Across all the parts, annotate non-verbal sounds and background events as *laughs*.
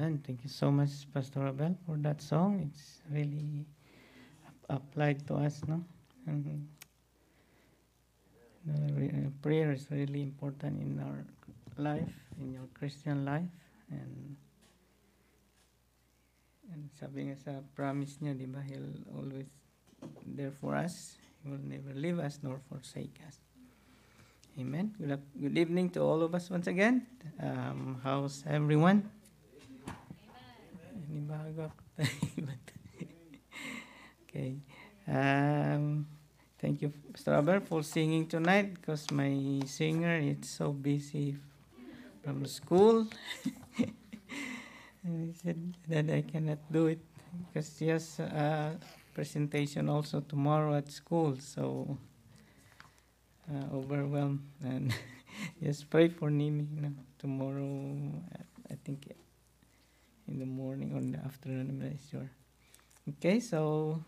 Amen. Thank you so much, Pastor Abel, for that song. It's really applied to us, no? And the prayer is really important in our life, in your Christian life, and and sabi nga sa promise niya, di ba, He'll always there for us. He will never leave us nor forsake us. Amen. Good, good evening to all of us once again. Um, how's everyone? Amen. *laughs* okay. Um, thank you, Mr. Robert, for singing tonight because my singer is so busy from school. *laughs* and he said that I cannot do it because he has a presentation also tomorrow at school. So uh, overwhelmed and *laughs* just pray for Nimi you know, tomorrow I think in the morning or in the afternoon I'm not sure. Okay so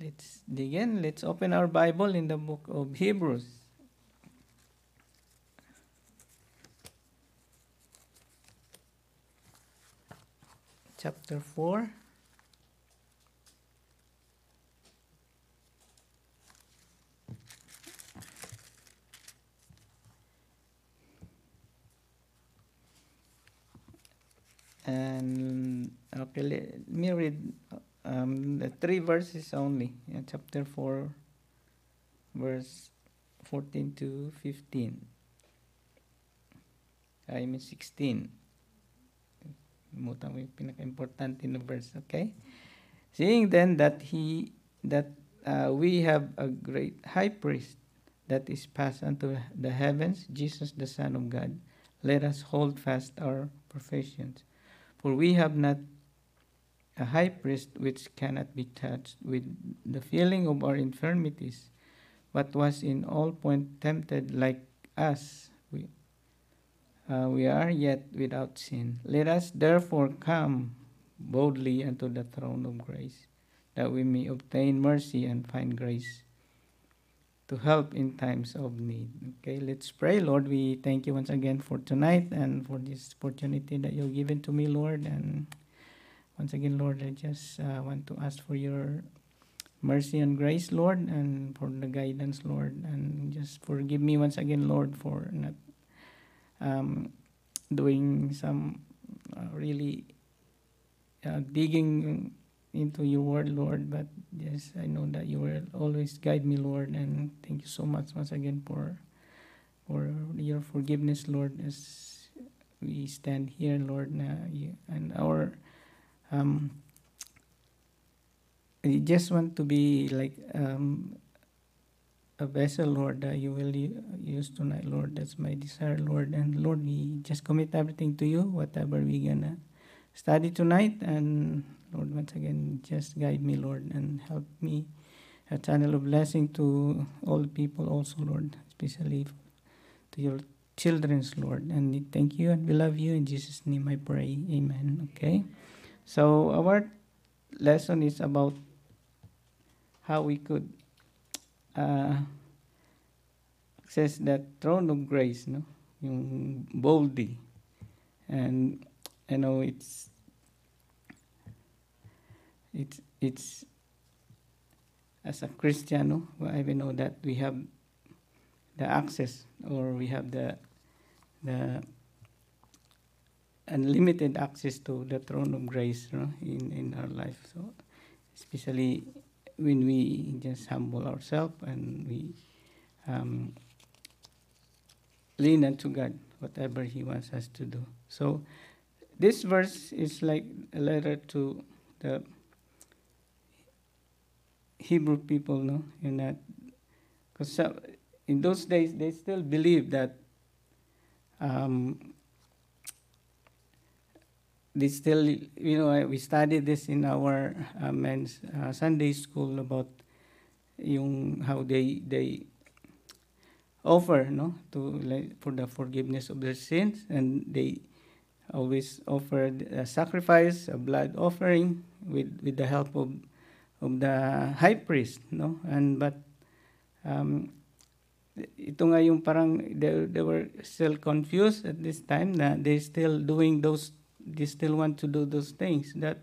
let's begin let's open our Bible in the book of Hebrews. Chapter 4 and okay let me read um, the three verses only yeah, chapter 4 verse 14 to 15 I mean 16 Mutang pinaka-importante na verse okay seeing then that he that uh, we have a great high priest that is passed unto the heavens Jesus the son of God let us hold fast our professions for we have not a high priest which cannot be touched with the feeling of our infirmities, but was in all point tempted like us. We, uh, we are yet without sin. Let us therefore come boldly unto the throne of grace, that we may obtain mercy and find grace to help in times of need. Okay, let's pray. Lord, we thank you once again for tonight and for this opportunity that you've given to me, Lord. And once again, Lord, I just uh, want to ask for your mercy and grace, Lord, and for the guidance, Lord. And just forgive me once again, Lord, for not um, doing some uh, really uh, digging into your word, Lord. But yes, I know that you will always guide me, Lord. And thank you so much once again for for your forgiveness, Lord, as we stand here, Lord, and our um, I just want to be like um, a vessel, Lord, that you will use tonight, Lord. That's my desire, Lord. And Lord, we just commit everything to you, whatever we gonna study tonight. And Lord, once again, just guide me, Lord, and help me a channel of blessing to all people also, Lord, especially to your children's, Lord. And thank you and we love you. In Jesus' name I pray. Amen. Okay. So our lesson is about how we could uh, access that throne of grace, no? Yung boldly. And you know it's it's it's as a Christian, I know that we have the access or we have the the unlimited access to the throne of grace no, in, in our life. So especially when we just humble ourselves and we um, lean unto God, whatever He wants us to do. So this verse is like a letter to the Hebrew people, no, in that, because in those days they still believe that um, they still, you know, we studied this in our uh, men's uh, Sunday school about yung how they they offer, no, to for the forgiveness of their sins, and they always offered a sacrifice, a blood offering, with with the help of of the high priest, no? And but um, ito nga yung parang they, they were still confused at this time na they still doing those they still want to do those things that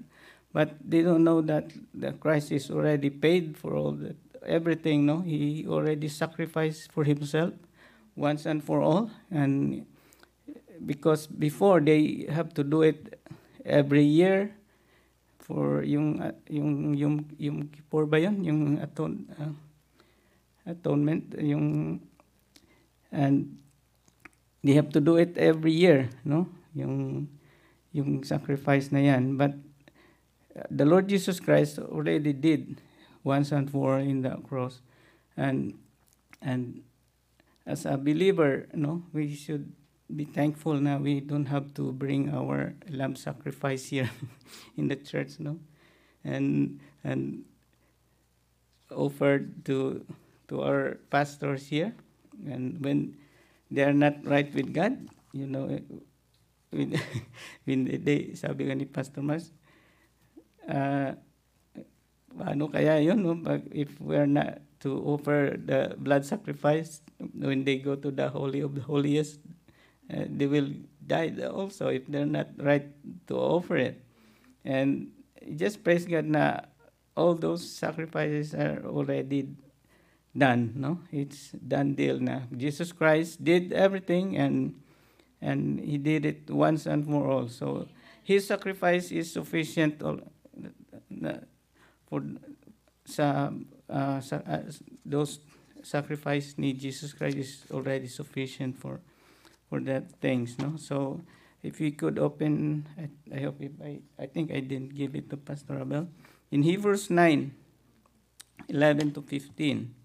but they don't know that the Christ is already paid for all that everything no he already sacrificed for himself once and for all and because before they have to do it every year for yung uh, yung yung yung Kippur ba yun? Yung aton uh, atonement yung and they have to do it every year no? Yung yung sacrifice na yan. But uh, the Lord Jesus Christ already did once and for in the cross. And and as a believer no we should be thankful now we don't have to bring our lamb sacrifice here *laughs* in the church no and and offered to to our pastors here and when they are not right with God you know when, *laughs* when they sabi ni Pastor Mas uh, ano kaya yun no? If we're not to offer the blood sacrifice when they go to the holy of the holiest uh, they will die also if they're not right to offer it. And just praise God na all those sacrifices are already done no? It's done deal na. Jesus Christ did everything and and he did it once and for all. So his sacrifice is sufficient for sa, uh, sa uh, those sacrifice need Jesus Christ is already sufficient for for that things no? So if we could open I, I hope if I I think I didn't give it to Pastor Abel. In Hebrews 9 11 to 15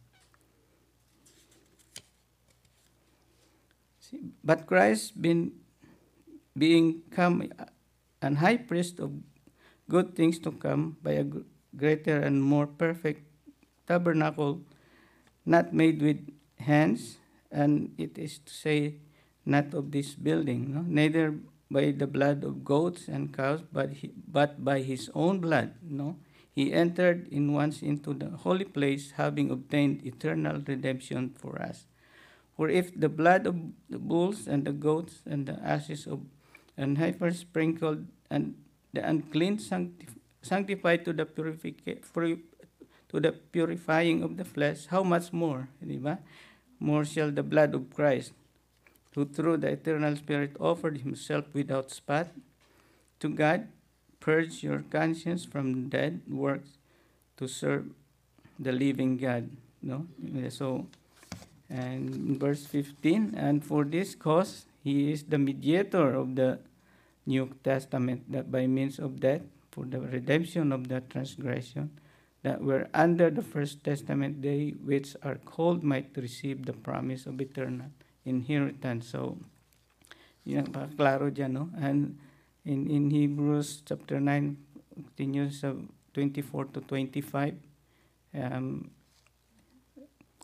See, But Christ been being come uh, an high priest of good things to come by a greater and more perfect tabernacle, not made with hands, and it is to say, not of this building, no? neither by the blood of goats and cows, but he, but by his own blood, no. He entered in once into the holy place, having obtained eternal redemption for us. For if the blood of the bulls and the goats and the ashes of and heifers sprinkled and the unclean sanctif- sanctified to the purifica- puri- to the purifying of the flesh, how much more, di? More shall the blood of Christ, who through the eternal Spirit offered himself without spot to God, purge your conscience from dead works to serve the living God. No? So and verse 15, and for this cause he is the mediator of the New Testament, that by means of death, for the redemption of the transgression, that were under the first testament, they which are called might receive the promise of eternal inheritance. So, yun ang klaro dyan, no? And in, in Hebrews chapter 9, continues of 24 to 25, um,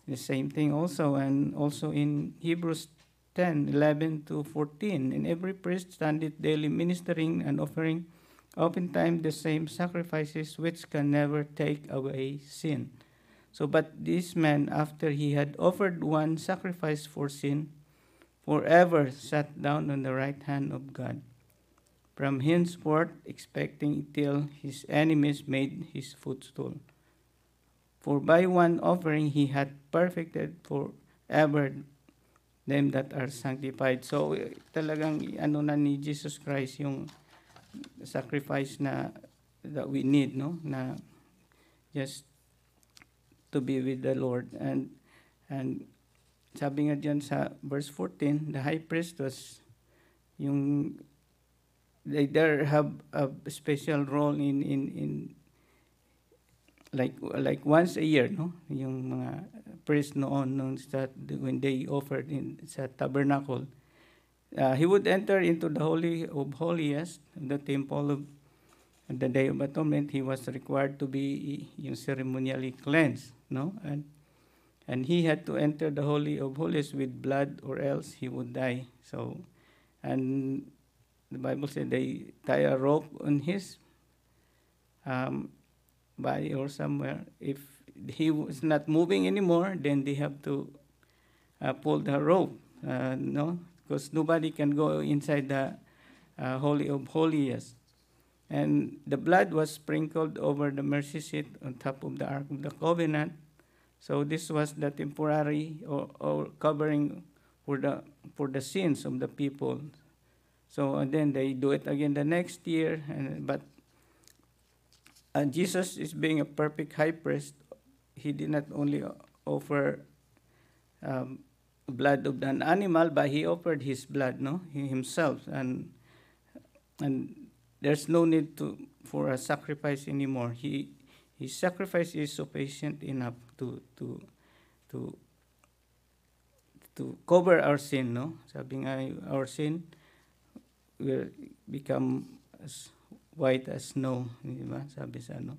the same thing also, and also in Hebrews 10, 11 to 14. And every priest standeth daily ministering and offering oftentimes the same sacrifices which can never take away sin. So, but this man, after he had offered one sacrifice for sin, forever sat down on the right hand of God. From henceforth, expecting till his enemies made his footstool. For by one offering he had perfected forever them that are sanctified. So eh, talagang ano na ni Jesus Christ yung sacrifice na that we need, no? Na just to be with the Lord. And and sabi nga diyan sa verse 14, the high priest was yung they there have a special role in in in like like once a year no? Yung mga priest noon nung sa when they offered in sa tabernacle uh, he would enter into the holy of holiest the temple of the day of atonement. He was required to be yung ceremonially cleansed no and and he had to enter the holy of Holies with blood or else he would die so and the bible said they tie a rope on his um, body or somewhere. If he was not moving anymore, then they have to uh, pull the rope, uh, no, because nobody can go inside the uh, holy of holiest. And the blood was sprinkled over the mercy seat on top of the ark of the covenant. So this was the temporary or, or covering for the for the sins of the people. So and then they do it again the next year, and but and Jesus is being a perfect high priest. He did not only offer um, blood of an animal, but he offered his blood, no, he himself, and and there's no need to for a sacrifice anymore. He his sacrifice is sufficient enough to to to to cover our sin, no? Sabi nga, our sin will become as white as snow, di ba? Sabi sa ano.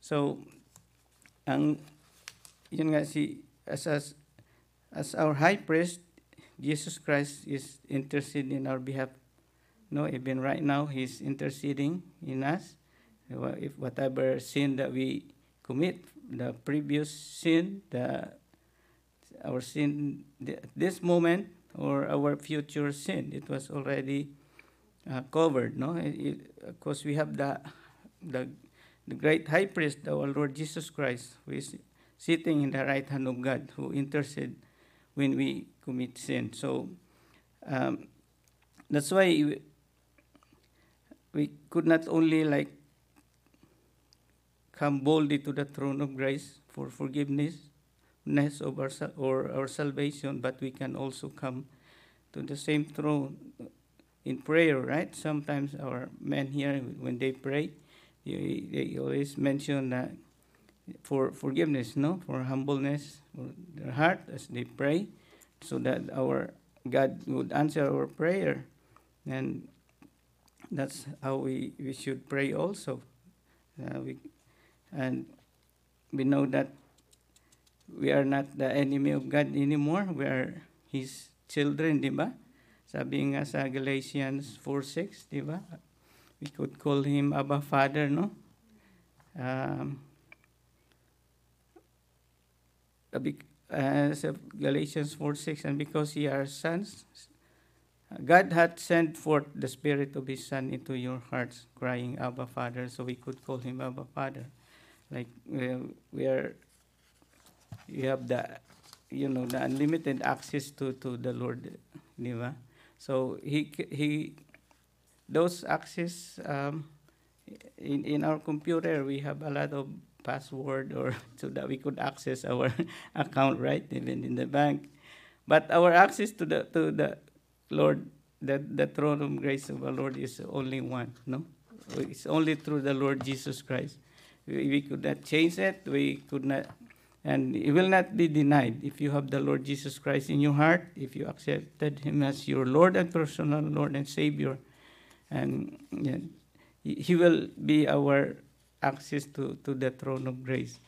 So, ang, yun nga si, as, as, as our high priest, Jesus Christ is interceding in our behalf. No, even right now, He's interceding in us. If whatever sin that we commit, the previous sin, the our sin, this moment, or our future sin, it was already uh, covered. No, because we have the the the great high priest, our Lord Jesus Christ, who is sitting in the right hand of God, who intercede when we commit sin. So um, that's why we, could not only like come boldly to the throne of grace for forgiveness of our or our salvation, but we can also come to the same throne in prayer, right? Sometimes our men here, when they pray, they, they always mention that for forgiveness, no, for humbleness, for their heart as they pray, so that our God would answer our prayer, and that's how we, we should pray also. Uh, we, and we know that we are not the enemy of God anymore. We are His children, di ba? Sabi nga sa Galatians 4.6, di ba? We could call him Abba Father, no? Um, uh, sa Galatians 4.6, and because ye are sons, God hath sent forth the Spirit of His Son into your hearts, crying, Abba Father. So we could call him Abba Father. Like we, are, you have the, you know, the unlimited access to, to the Lord, di ba? So he he those access um, in in our computer we have a lot of password or *laughs* so that we could access our *laughs* account right even in the bank but our access to the to the lord that the throne of grace of our lord is only one no? It's only through the lord jesus christ. We, could not change it we could not and it will not be denied. If you have the Lord Jesus Christ in your heart, if you accepted Him as your Lord and personal Lord and Savior. And yeah, He will be our access to, to the throne of grace.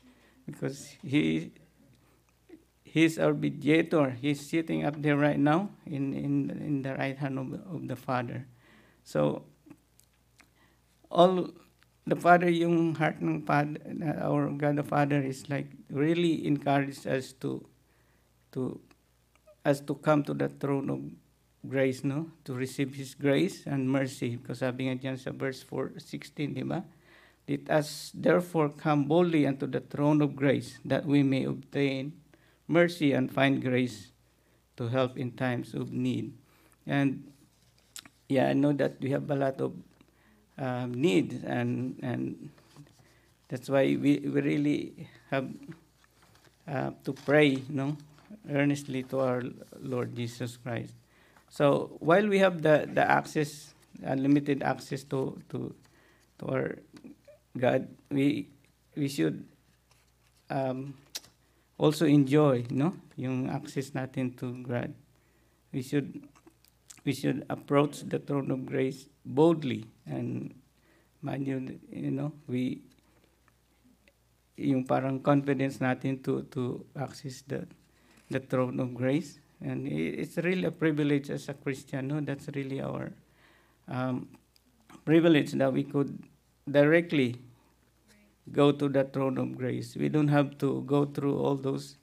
Because He He's our mediator. He's sitting up there right now in, in, in the right hand of, of the Father. So, all the Father, yung heart ng Father, our God the Father is like really encouraged us to to us to come to the throne of grace, no? To receive His grace and mercy. Because sabi nga dyan sa verse 4, 16, di ba? Let us therefore come boldly unto the throne of grace, that we may obtain mercy and find grace to help in times of need. And yeah, I know that we have a lot of um, need, and and that's why we, we really have uh, to pray, you know, earnestly to our Lord Jesus Christ. So while we have the, the access, unlimited access to, to, to our God, we, we should um, also enjoy, no, yung access natin to God. We should we should approach the throne of grace boldly and mind you, you know, we yung parang confidence natin to to access the the throne of grace. And it's really a privilege as a Christian no? That's really our um, privilege that we could directly go to the throne of grace we don't have to go through all those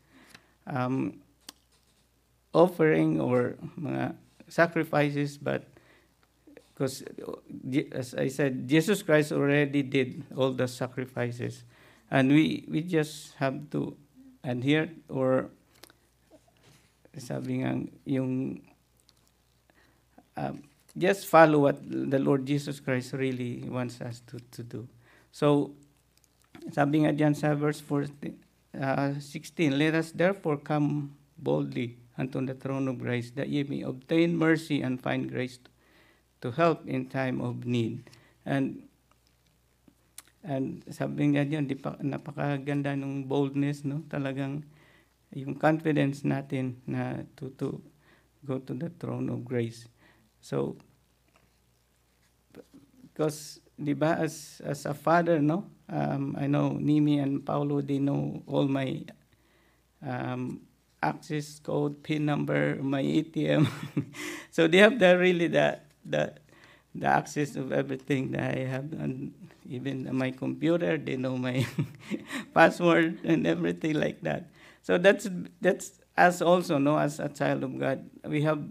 um, offering or mga sacrifices, but because as I said, Jesus Christ already did all the sacrifices, and we we just have to adhere or sabi nga yung um, just follow what the Lord Jesus Christ really wants us to, to do. So, sabi nga diyan sa verse 14, uh, 16, Let us therefore come boldly unto the throne of grace, that ye may obtain mercy and find grace to help in time of need. And and sabi nga diyan, di pa, napakaganda ng boldness, no? Talagang yung confidence natin na to, to go to the throne of grace. So, because, di as, as a father, no, um, I know Nimi and Paulo, they know all my um, access code, PIN number, my ATM. *laughs* so they have the really the, the, the access of everything that I have, and even my computer, they know my *laughs* password and everything like that. So that's that's us also, no, as a child of God, we have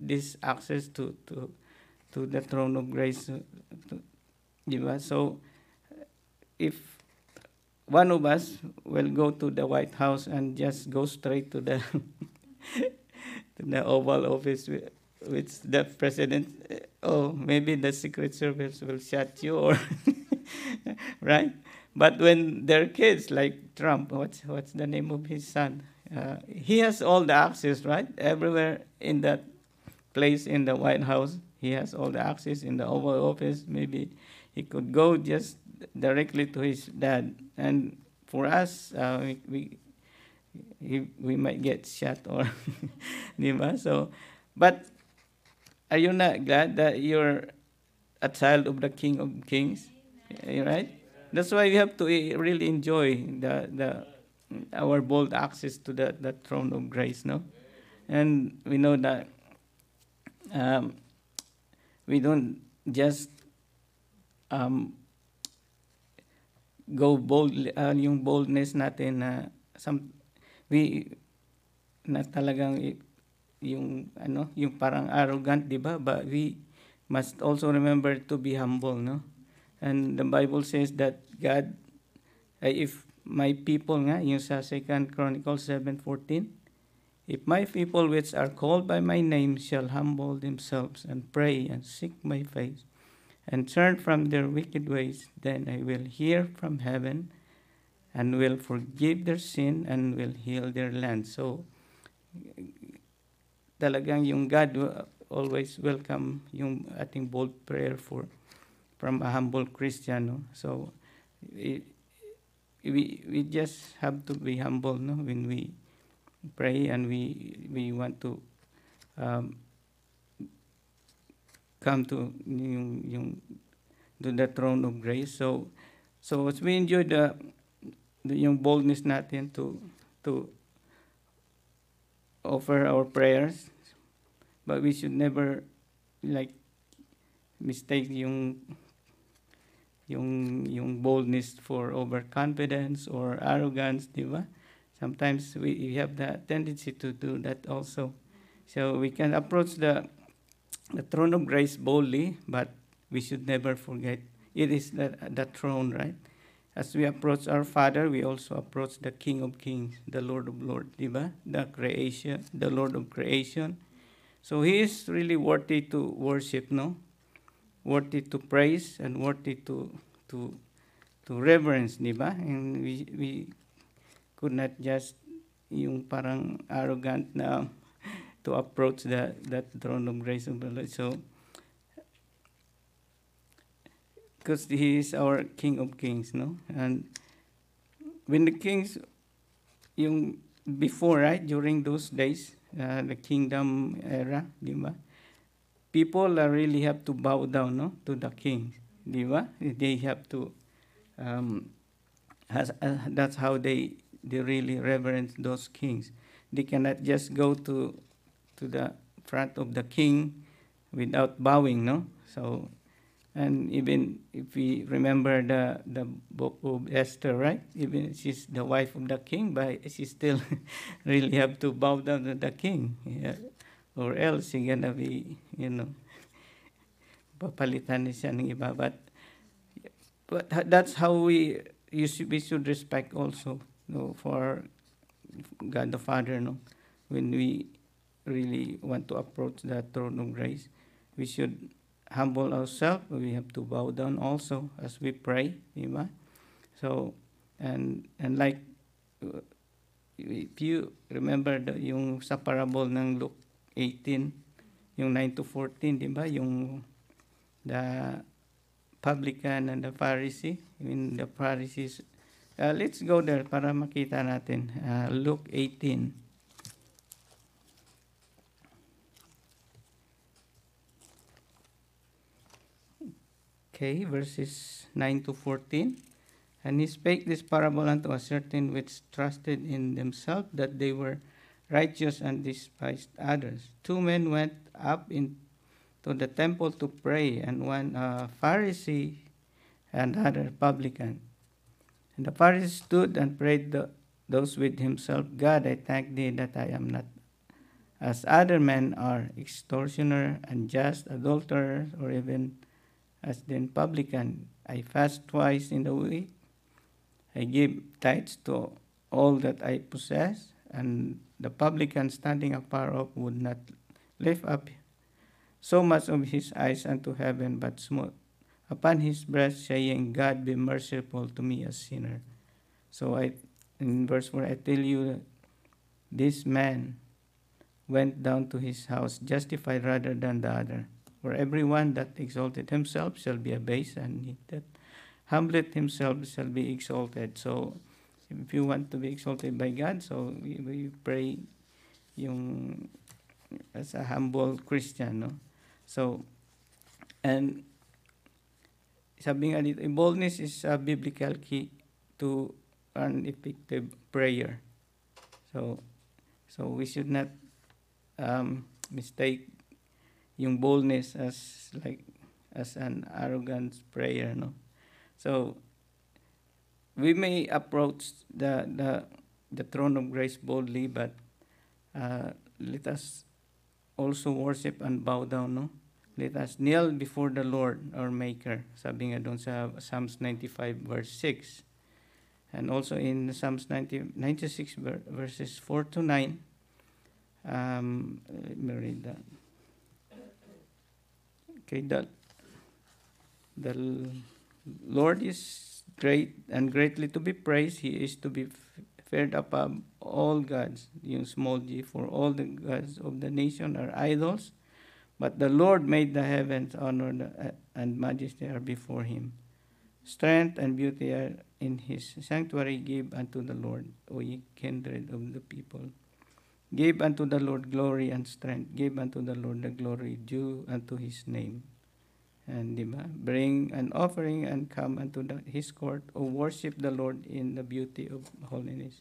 this access to to to the throne of grace. To, diba? So if one of us will go to the White House and just go straight to the *laughs* to the Oval Office with, the president, eh, oh, maybe the Secret Service will shut you or *laughs* right. But when they're kids like Trump, what's what's the name of his son? Uh, he has all the access, right? Everywhere in that place in the White House, he has all the access in the Oval Office. Maybe he could go just directly to his dad. And for us, uh, we, we he, we might get shot or, *laughs* di ba? So, but are you not glad that you're a child of the King of Kings? Right? That's why we have to eh, really enjoy the the our bold access to the, the throne of grace, no? And we know that um, we don't just um, go bold uh, yung boldness natin na some we na talagang yung ano yung parang arrogant di ba? But we must also remember to be humble no? And the bible says that god uh, if my people nga yung sa 2 chronicles 7:14 if my people which are called by my name shall humble themselves and pray and seek my face and turn from their wicked ways, then I will hear from heaven and will forgive their sin and will heal their land. So, talagang yung God always welcome yung ating bold prayer for from a humble Christian. No? So, we, we just have to be humble no? when we pray and we, we want to um, come to to the throne of grace. So so as we enjoy the, the boldness natin to to offer our prayers, but we should never like mistake yung yung yung boldness for overconfidence or arrogance, di? Sometimes we, we have the tendency to do that also. So we can approach the the throne of grace boldly, but we should never forget it is the, the throne, right? As we approach our Father, we also approach the King of Kings, the Lord of Lords, di ba? The creation, the Lord of creation. So He is really worthy to worship, no? Worthy to praise and worthy to to to reverence, di ba? And we we could not just yung parang arrogant na to approach the that throne of grace of the Lord. So, because He is our King of Kings, no? And when the kings, yung before, right, during those days, uh, the kingdom era, di ba? People uh, really have to bow down, no, to the kings, di ba? They have to, um, has, uh, that's how they they really reverence those kings. They cannot just go to to the front of the king without bowing, no? So And even if we remember the, the book of Esther, right? Even she's the wife of the king, but she still *laughs* really have to bow down to the king. Yeah. Or else she's gonna be, you know, papalitan siya ng iba. But, but that's how we, you should, we should respect also you know, for God the Father, no? When we really want to approach the throne of grace, we should humble ourselves. We have to bow down also as we pray, diba? So, and and like uh, if you remember the, yung sa parable ng Luke 18, yung 9 to 14, di ba? Yung the publican and the Pharisee, I mean the Pharisees. Uh, let's go there para makita natin. Uh, Luke 18. Okay, verses 9 to 14. And he spake this parable unto a certain which trusted in themselves that they were righteous and despised others. Two men went up into the temple to pray, and one a Pharisee and other publican. And the Pharisee stood and prayed the, those with himself, God, I thank thee that I am not as other men are, extortioner, unjust, adulterers, or even as the publican. I fast twice in the week. I give tithes to all that I possess, and the publican standing afar off would not lift up so much of his eyes unto heaven, but smote upon his breast, saying, God be merciful to me, a sinner. So I, in verse 4, I tell you, this man went down to his house justified rather than the other. For everyone that exalted himself shall be abased, and he that humbleth himself shall be exalted. So, if you want to be exalted by God, so we, pray yung as a humble Christian, no? So, and sabi nga dito, boldness is a biblical key to an effective prayer. So, so we should not um, mistake yung boldness as like as an arrogant prayer no? So we may approach the the the throne of grace boldly but uh, let us also worship and bow down no? Let us kneel before the Lord our maker sabi nga doon sa Psalms 95 verse 6 and also in Psalms 90, 96 verses 4 to 9 um, let me read that Okay, the, the Lord is great and greatly to be praised. He is to be feared above all gods, yung small g, for all the gods of the nation are idols. But the Lord made the heavens, honor uh, and majesty are before him. Strength and beauty are in his sanctuary. Give unto the Lord, O ye kindred of the people. Give unto the Lord glory and strength. Give unto the Lord the glory due unto his name. And diba? Bring an offering and come unto the, his court, or worship the Lord in the beauty of holiness.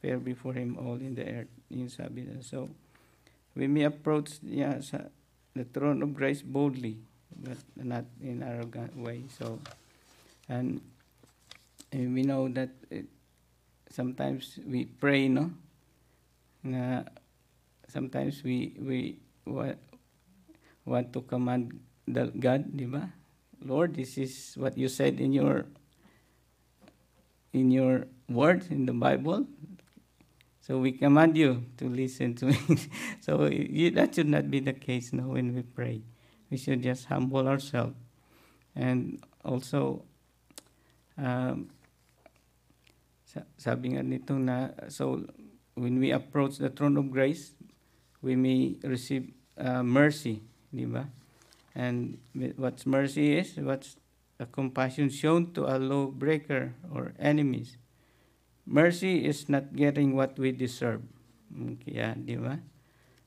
Fair before him all in the earth. Yung sabi na. So, we may approach yeah, sa, the throne of grace boldly, but not in arrogant way. So, and, and we know that it, sometimes we pray, no? Sometimes we we want, want to command the God, di? Lord, this is what you said in your in your word in the Bible. So we command you to listen to me. *laughs* so you, that should not be the case now when we pray. We should just humble ourselves. And also, um, sabi nga nito na, so when we approach the throne of grace, we may receive uh, mercy, di ba? And what's mercy is, what's a compassion shown to a lawbreaker or enemies. Mercy is not getting what we deserve. Kaya, di?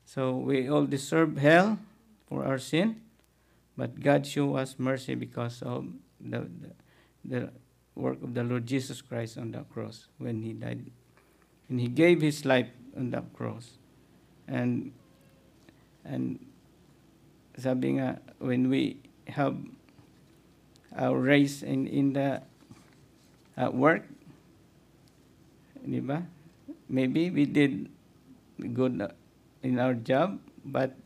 So, we all deserve hell for our sin, but God show us mercy because of the, the, the work of the Lord Jesus Christ on the cross when He died and he gave his life on that cross. And and sabi nga, when we have uh, raise in in the work, di? Maybe we did good in our job, but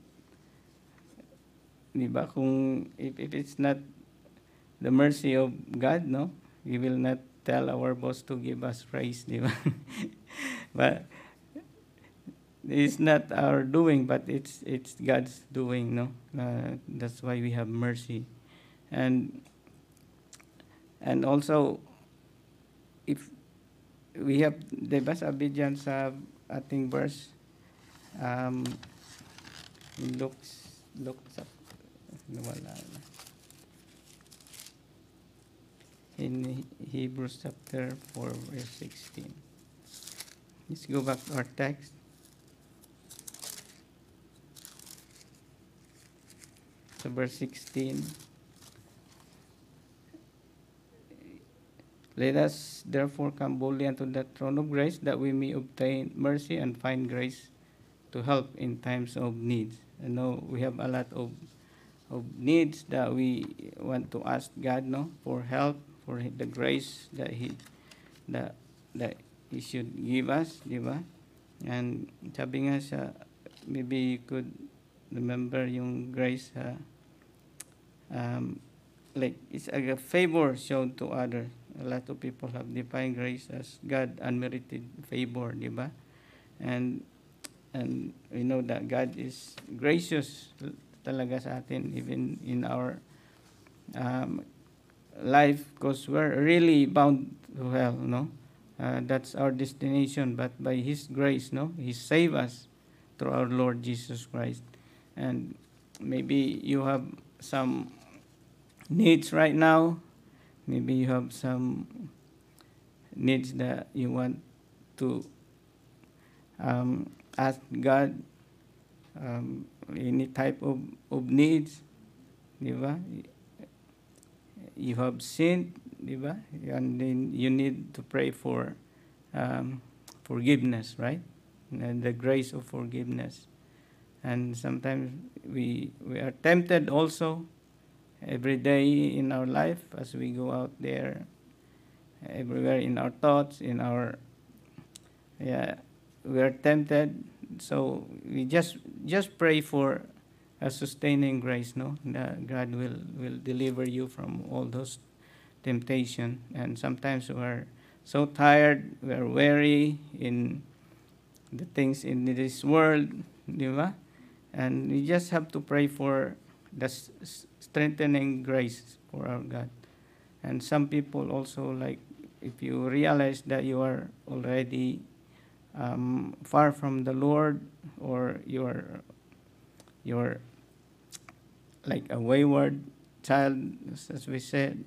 di kung if, if it's not the mercy of God, no, we will not tell our boss to give us raise, di? *laughs* *laughs* but it's not our doing, but it's it's God's doing, no. Uh, that's why we have mercy, and and also if we have, di ba sabi dyan sa ating verse, um, looks, looks up. In Hebrews chapter 4, verse 16. Let's go back to our text. So verse 16. Let us therefore come boldly unto the throne of grace that we may obtain mercy and find grace to help in times of need. I know we have a lot of of needs that we want to ask God no for help for the grace that he that that he should give us, di ba? And sabi nga sa maybe you could remember yung grace uh, um, like it's a favor shown to others. A lot of people have defined grace as God unmerited favor, di ba? And and we know that God is gracious talaga sa atin even in our um, life because we're really bound to hell, no? Uh, that's our destination, but by His grace, no, He saved us through our Lord Jesus Christ. And maybe you have some needs right now. Maybe you have some needs that you want to um, ask God um, any type of, of needs? You have sinned, And then you need to pray for um, forgiveness, right? And the grace of forgiveness. And sometimes we we are tempted also every day in our life as we go out there, everywhere in our thoughts, in our yeah, we are tempted. So we just just pray for a sustaining grace, no? That God will will deliver you from all those temptation. And sometimes we are so tired, we are weary in the things in this world, di ba? And we just have to pray for the strengthening grace for our God. And some people also like if you realize that you are already um, far from the Lord or you're you're like a wayward child, as we said,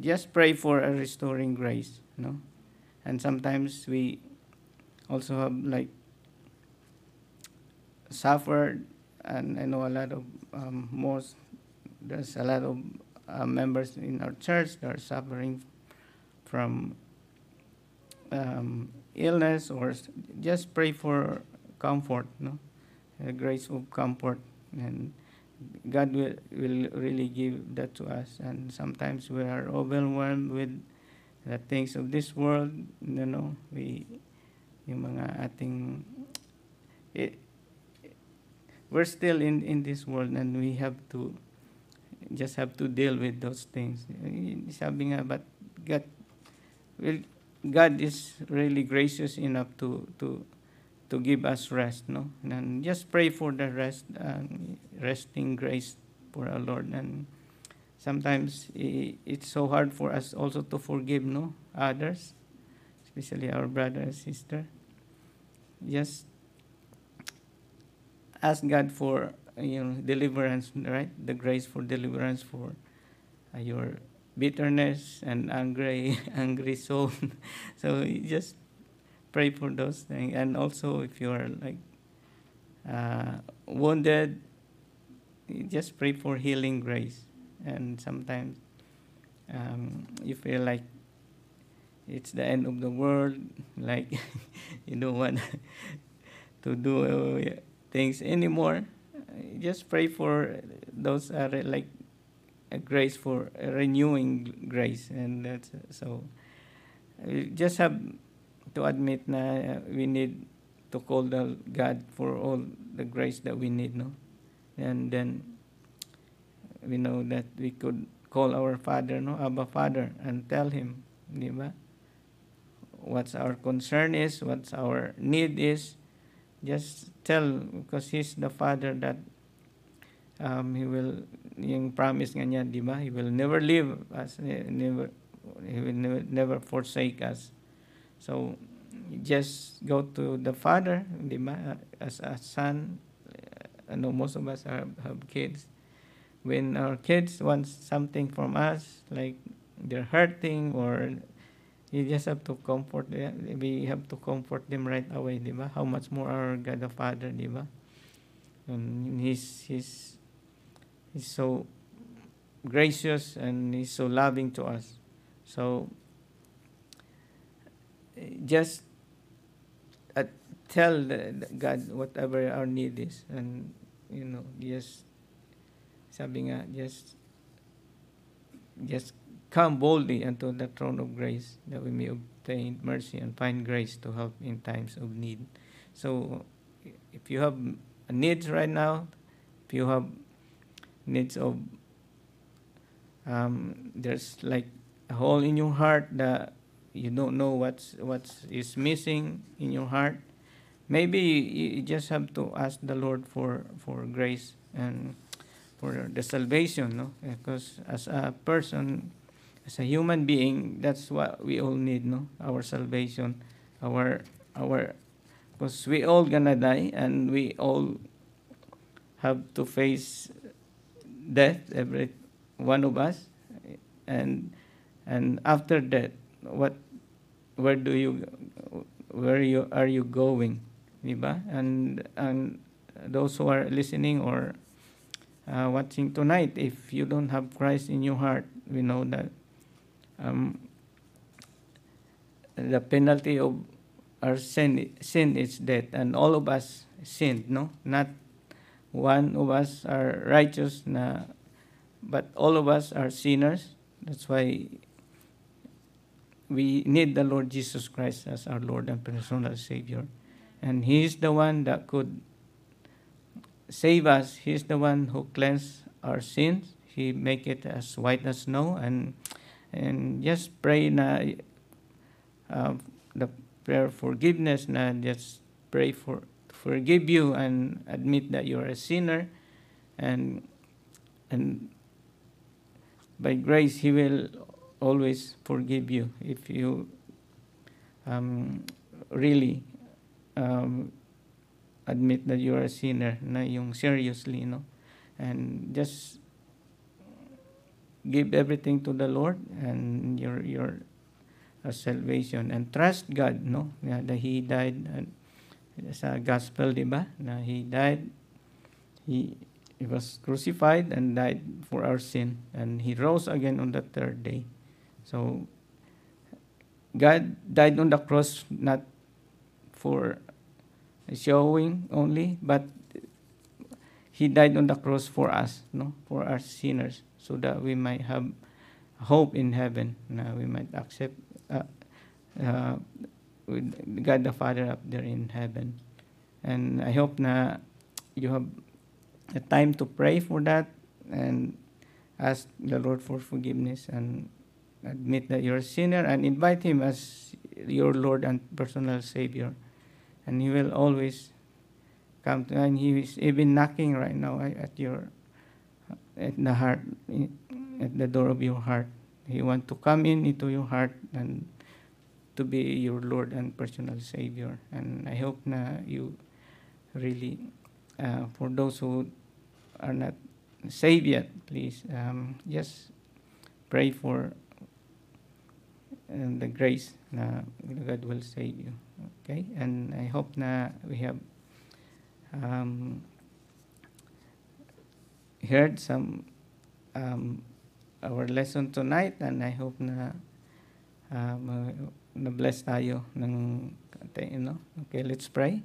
just pray for a restoring grace, you know. And sometimes we also have like suffered, and I know a lot of um, most there's a lot of uh, members in our church that are suffering from um, illness or just pray for comfort, no, a grace of comfort, and God will, will really give that to us. And sometimes we are overwhelmed with the things of this world, you know, we, yung mga ating, it, we're still in, in this world and we have to, just have to deal with those things. Sabi nga, but God, will, God is really gracious enough to, to, to give us rest, no? And just pray for the rest, uh, resting grace for our Lord. And sometimes it's so hard for us also to forgive, no, others, especially our brother and sister. Just ask God for you know deliverance, right? The grace for deliverance for uh, your bitterness and angry, *laughs* angry soul. *laughs* so just pray for those things. And also, if you are like uh, wounded, just pray for healing grace. And sometimes um, you feel like it's the end of the world, like *laughs* you don't want *laughs* to do things anymore. Just pray for those are like a grace for renewing grace and that's so just have to admit na we need to call the God for all the grace that we need no? And then we know that we could call our father no? Abba Father and tell him di ba? What's our concern is what's our need is just tell because he's the father that um, he will yung promise nga niya di ba? He will never leave us eh, never he will never, never forsake us so just go to the father ba as a son uh, I know most of us have, have kids when our kids want something from us like they're hurting or you just have to comfort them. We have to comfort them right away, di ba? How much more our God the Father, di ba? And he's, he's, he's so gracious and he's so loving to us. So, just uh, tell God whatever our need is. And, you know, just, sabi nga, just, just come boldly unto the throne of grace that we may obtain mercy and find grace to help in times of need. So, if you have needs right now, if you have needs of, um, there's like a hole in your heart that you don't know what's what's is missing in your heart. Maybe you, you just have to ask the Lord for for grace and for the salvation, no? Because as a person as a human being, that's what we all need, no? Our salvation, our our, because we all gonna die and we all have to face death, every one of us, and and after that, what, where do you, where you are you going, diba? And and those who are listening or uh, watching tonight, if you don't have Christ in your heart, we know that um, the penalty of our sin, sin is death, and all of us sinned, no? Not one of us are righteous, na, but all of us are sinners. That's why we need the Lord Jesus Christ as our Lord and personal Savior. And He is the one that could save us. He is the one who cleanse our sins. He make it as white as snow and and just pray na uh, the prayer forgiveness na just pray for forgive you and admit that you're a sinner and and by grace he will always forgive you if you um, really um, admit that you're a sinner na yung seriously no? And just give everything to the Lord and your your uh, salvation. And trust God no? Na that he died uh, sa gospel di ba? Na he died he he was crucified and died for our sin. And he rose again on the third day so God died on the cross not for showing only but he died on the cross for us no for our sinners so that we might have hope in heaven na we might accept uh, uh, with God the Father up there in heaven. And I hope na you have a time to pray for that and ask the Lord for forgiveness and admit that you're a sinner and invite him as your Lord and personal Savior. And he will always come to and he is even knocking right now at your at the heart at the door of your heart. He wants to come in into your heart and to be your lord and personal savior. And i hope na you really uh, for those who are not saved yet please um, just pray for and the grace na God will save you okay and i hope na we have um, heard some um, our lesson tonight and I hope na um, na bless tayo ng you know? Okay, let's pray.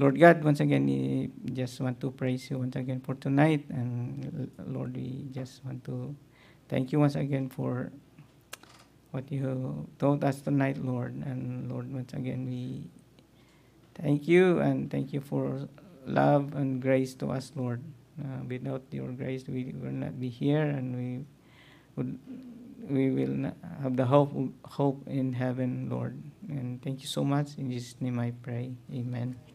Lord God, once again, we just want to praise you once again for tonight. And Lord, we just want to thank you once again for what you told us tonight, Lord. And Lord, once again, we thank you and thank you for love and grace to us, Lord. Uh, without your grace, we will not be here, and we would we will have the hope hope in heaven, Lord. And thank you so much. In Jesus' name, I pray. Amen.